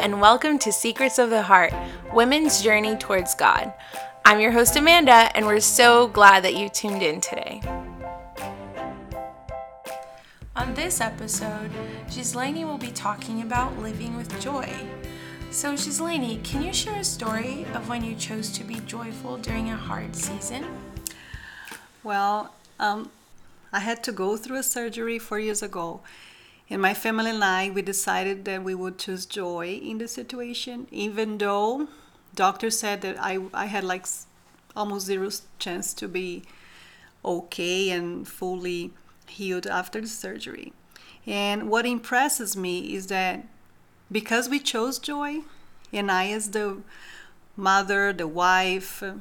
and welcome to Secrets of the Heart Women's Journey Towards God. I'm your host, Amanda, and we're so glad that you tuned in today. On this episode, Gislaine will be talking about living with joy. So, Gislaine, can you share a story of when you chose to be joyful during a hard season? Well, um, I had to go through a surgery four years ago. And my family and I, we decided that we would choose joy in the situation, even though doctors said that I, I had like almost zero chance to be okay and fully healed after the surgery. And what impresses me is that because we chose joy, and I, as the mother, the wife uh,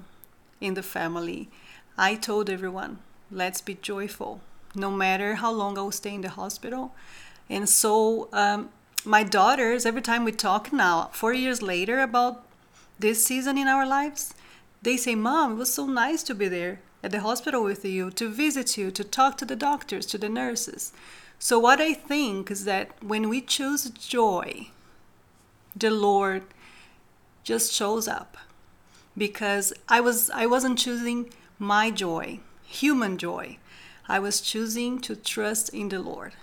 in the family, I told everyone, let's be joyful, no matter how long I will stay in the hospital. And so, um, my daughters, every time we talk now, four years later, about this season in our lives, they say, Mom, it was so nice to be there at the hospital with you, to visit you, to talk to the doctors, to the nurses. So, what I think is that when we choose joy, the Lord just shows up because I was I wasn't choosing my joy, human joy. I was choosing to trust in the Lord.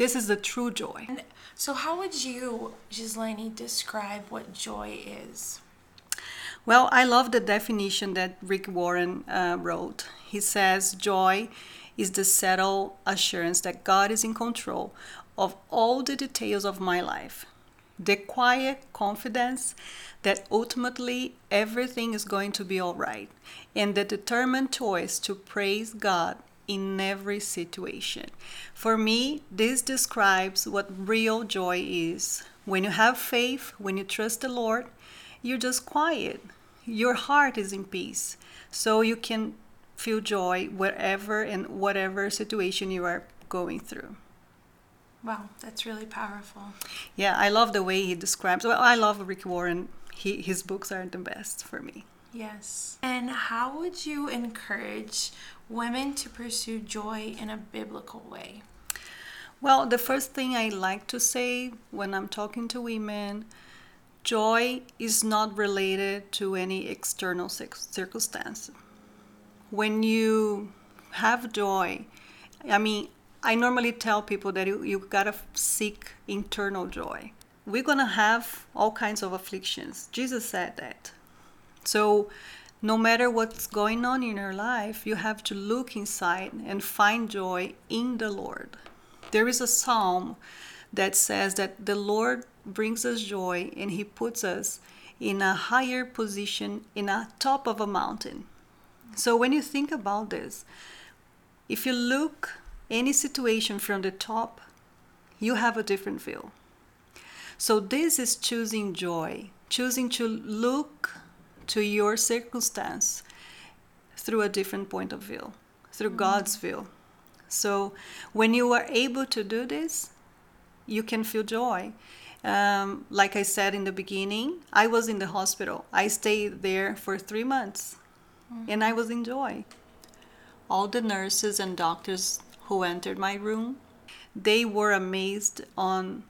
This is the true joy. So, how would you, Gislaine, describe what joy is? Well, I love the definition that Rick Warren uh, wrote. He says, Joy is the settled assurance that God is in control of all the details of my life. The quiet confidence that ultimately everything is going to be all right, and the determined choice to praise God in every situation. For me, this describes what real joy is. When you have faith, when you trust the Lord, you're just quiet. Your heart is in peace. So you can feel joy wherever and whatever situation you are going through. Wow, that's really powerful. Yeah, I love the way he describes. Well, I love Rick Warren. He, his books are the best for me. Yes. And how would you encourage women to pursue joy in a biblical way? Well, the first thing I like to say when I'm talking to women Joy is not related to any external circumstance. When you have joy, I mean, I normally tell people that you, you gotta seek internal joy. We're gonna have all kinds of afflictions. Jesus said that. So, no matter what's going on in your life, you have to look inside and find joy in the Lord. There is a psalm that says that the Lord brings us joy and he puts us in a higher position in a top of a mountain. So when you think about this, if you look any situation from the top, you have a different view. So this is choosing joy, choosing to look to your circumstance through a different point of view, through mm-hmm. God's view. So when you are able to do this, you can feel joy. Um, like I said in the beginning, I was in the hospital. I stayed there for three months mm-hmm. and I was in joy. All the nurses and doctors who entered my room, they were amazed on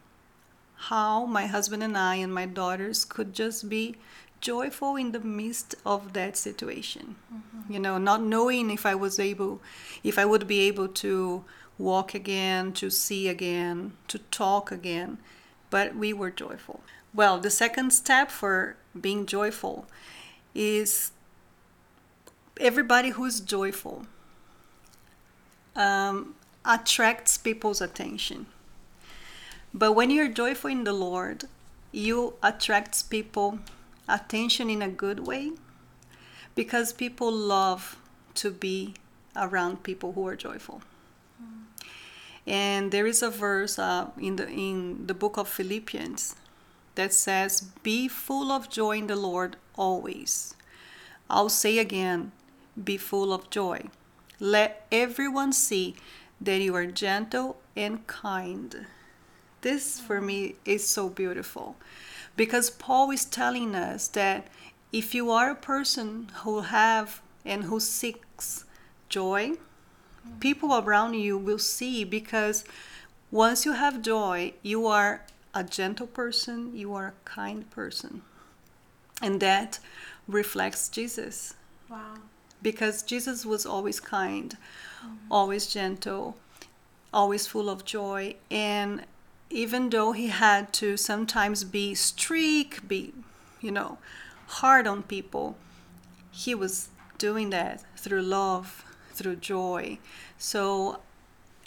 how my husband and I and my daughters could just be joyful in the midst of that situation. Mm-hmm. You know, not knowing if I was able, if I would be able to walk again, to see again, to talk again but we were joyful. Well, the second step for being joyful is everybody who's joyful um, attracts people's attention. But when you're joyful in the Lord, you attract people attention in a good way because people love to be around people who are joyful. And there is a verse uh, in the in the book of Philippians that says, "Be full of joy in the Lord always." I'll say again, "Be full of joy." Let everyone see that you are gentle and kind. This for me is so beautiful because Paul is telling us that if you are a person who have and who seeks joy, people around you will see because once you have joy, you are a gentle person, you are a kind person. And that reflects Jesus. Wow. Because Jesus was always kind, mm-hmm. always gentle, always full of joy. And even though he had to sometimes be strict, be, you know, hard on people, he was doing that through love, through joy. So,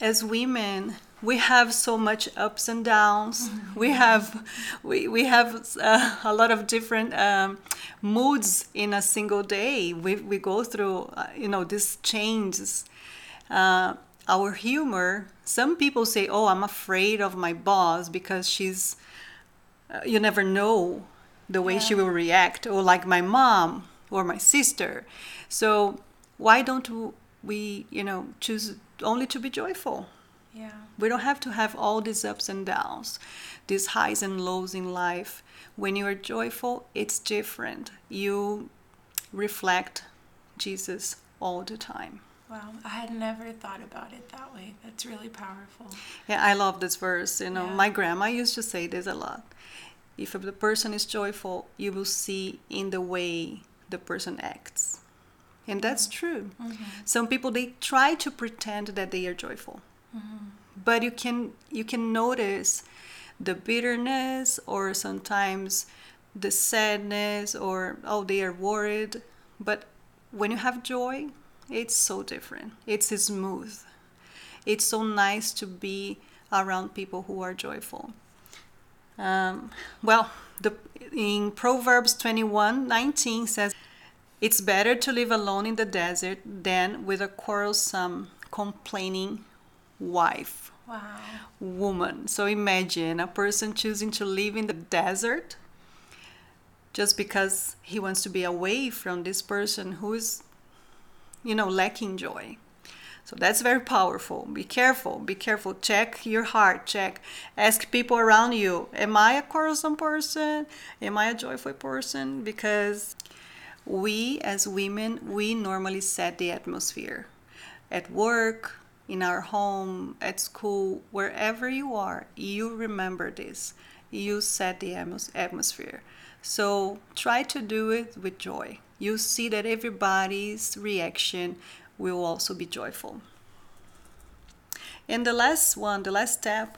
as women, we have so much ups and downs. We have we, we have uh, a lot of different um, moods in a single day. We, we go through uh, you know these changes. Uh, our humor. Some people say, "Oh, I'm afraid of my boss because she's." Uh, you never know the way she will react, or like my mom or my sister. So why don't we, you know, choose only to be joyful? Yeah. We don't have to have all these ups and downs, these highs and lows in life. When you are joyful, it's different. You reflect Jesus all the time. Wow. I had never thought about it that way. That's really powerful. Yeah, I love this verse. You know, Yeah. my grandma used to say this a lot. If the person is joyful, you will see in the way the person acts. And that's true. Mm-hmm. Some people they try to pretend that they are joyful. Mm-hmm. But you can you can notice the bitterness or sometimes the sadness or oh they are worried. But when you have joy, it's so different. It's smooth. It's so nice to be around people who are joyful. Um, well, the, in Proverbs 21 19 says, It's better to live alone in the desert than with a quarrelsome, complaining wife, Wow. woman. So imagine a person choosing to live in the desert just because he wants to be away from this person who is, you know, lacking joy. So that's very powerful. Be careful. Be careful. Check your heart. Check. Ask people around you Am I a quarrelsome person? Am I a joyful person? Because we as women, we normally set the atmosphere at work, in our home, at school, wherever you are. You remember this. You set the atmos- atmosphere. So try to do it with joy. You see that everybody's reaction will also be joyful. And the last one, the last step,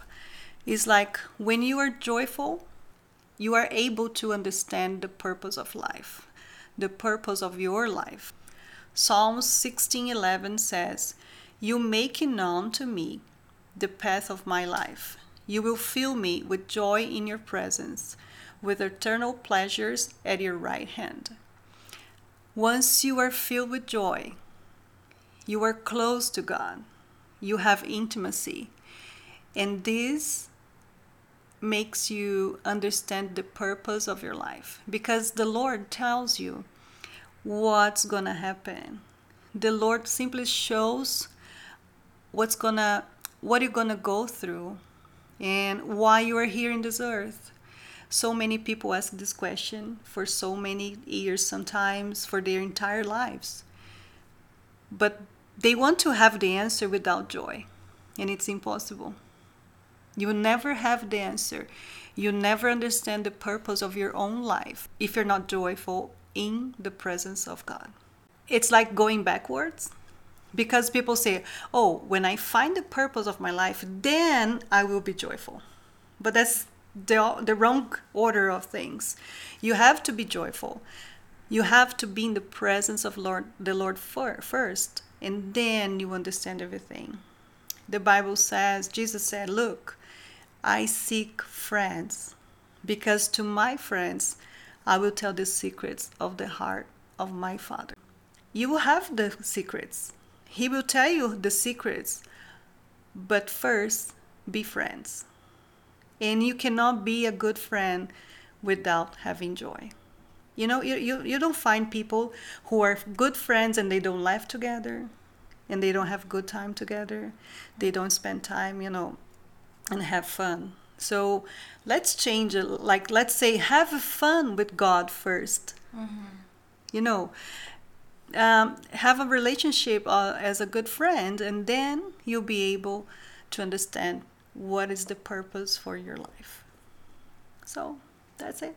is like when you are joyful, you are able to understand the purpose of life, the purpose of your life. Psalms 16:11 says, "You make known to me the path of my life. You will fill me with joy in your presence, with eternal pleasures at your right hand." Once you are filled with joy, you are close to God. You have intimacy. And this makes you understand the purpose of your life because the Lord tells you what's to happen. The Lord simply shows what's to what you're to go through and why you are here in this earth. So many people ask this question for so many years sometimes for their entire lives. But they want to have the answer without joy, and it's impossible. You never have the answer. You never understand the purpose of your own life if you're not joyful in the presence of God. It's like going backwards because people say, Oh, when I find the purpose of my life, then I will be joyful. But that's the, the wrong order of things. You have to be joyful. You have to be in the presence of Lord, the Lord fir- first, and then you understand everything. The Bible says, Jesus said, Look, I seek friends, because to my friends I will tell the secrets of the heart of my Father. You will have the secrets. He will tell you the secrets. But first, be friends. And you cannot be a good friend without having joy. You know, you, you, you don't find people who are good friends and they don't laugh together and they don't have good time together. They don't spend time, you know, and have fun. So let's change it. Like, let's say, have fun with God 1st You know, um, have a relationship uh, as a good friend, and then you'll be able to understand what is the purpose for your life. So that's it.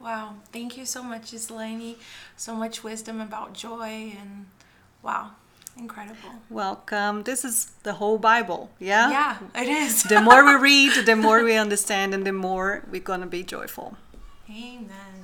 Wow. Thank you so much, Gislaine. So much wisdom about joy and wow, incredible. Welcome. This is the whole Bible. Yeah? Yeah, it is. the more we read, the more we understand, and the more we're going to be joyful. Amen.